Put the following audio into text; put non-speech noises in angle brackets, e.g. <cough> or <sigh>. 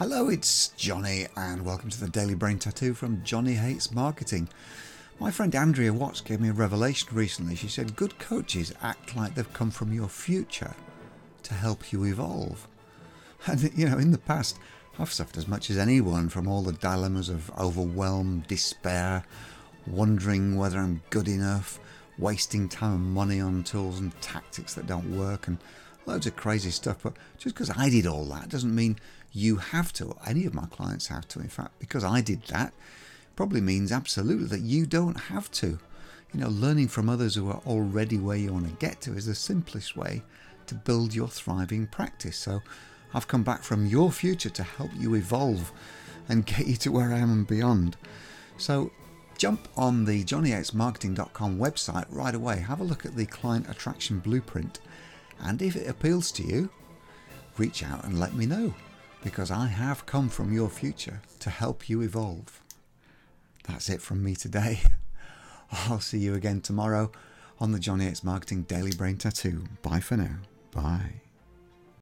Hello, it's Johnny, and welcome to the Daily Brain Tattoo from Johnny Hates Marketing. My friend Andrea Watts gave me a revelation recently. She said, Good coaches act like they've come from your future to help you evolve. And, you know, in the past, I've suffered as much as anyone from all the dilemmas of overwhelm, despair, wondering whether I'm good enough, wasting time and money on tools and tactics that don't work, and loads of crazy stuff. But just because I did all that doesn't mean you have to, any of my clients have to. In fact, because I did that, probably means absolutely that you don't have to. You know, learning from others who are already where you want to get to is the simplest way to build your thriving practice. So, I've come back from your future to help you evolve and get you to where I am and beyond. So, jump on the johnnyhatesmarketing.com website right away. Have a look at the client attraction blueprint. And if it appeals to you, reach out and let me know because I have come from your future to help you evolve. That's it from me today. <laughs> I'll see you again tomorrow on the Johnny Hates Marketing Daily Brain Tattoo. Bye for now. Bye.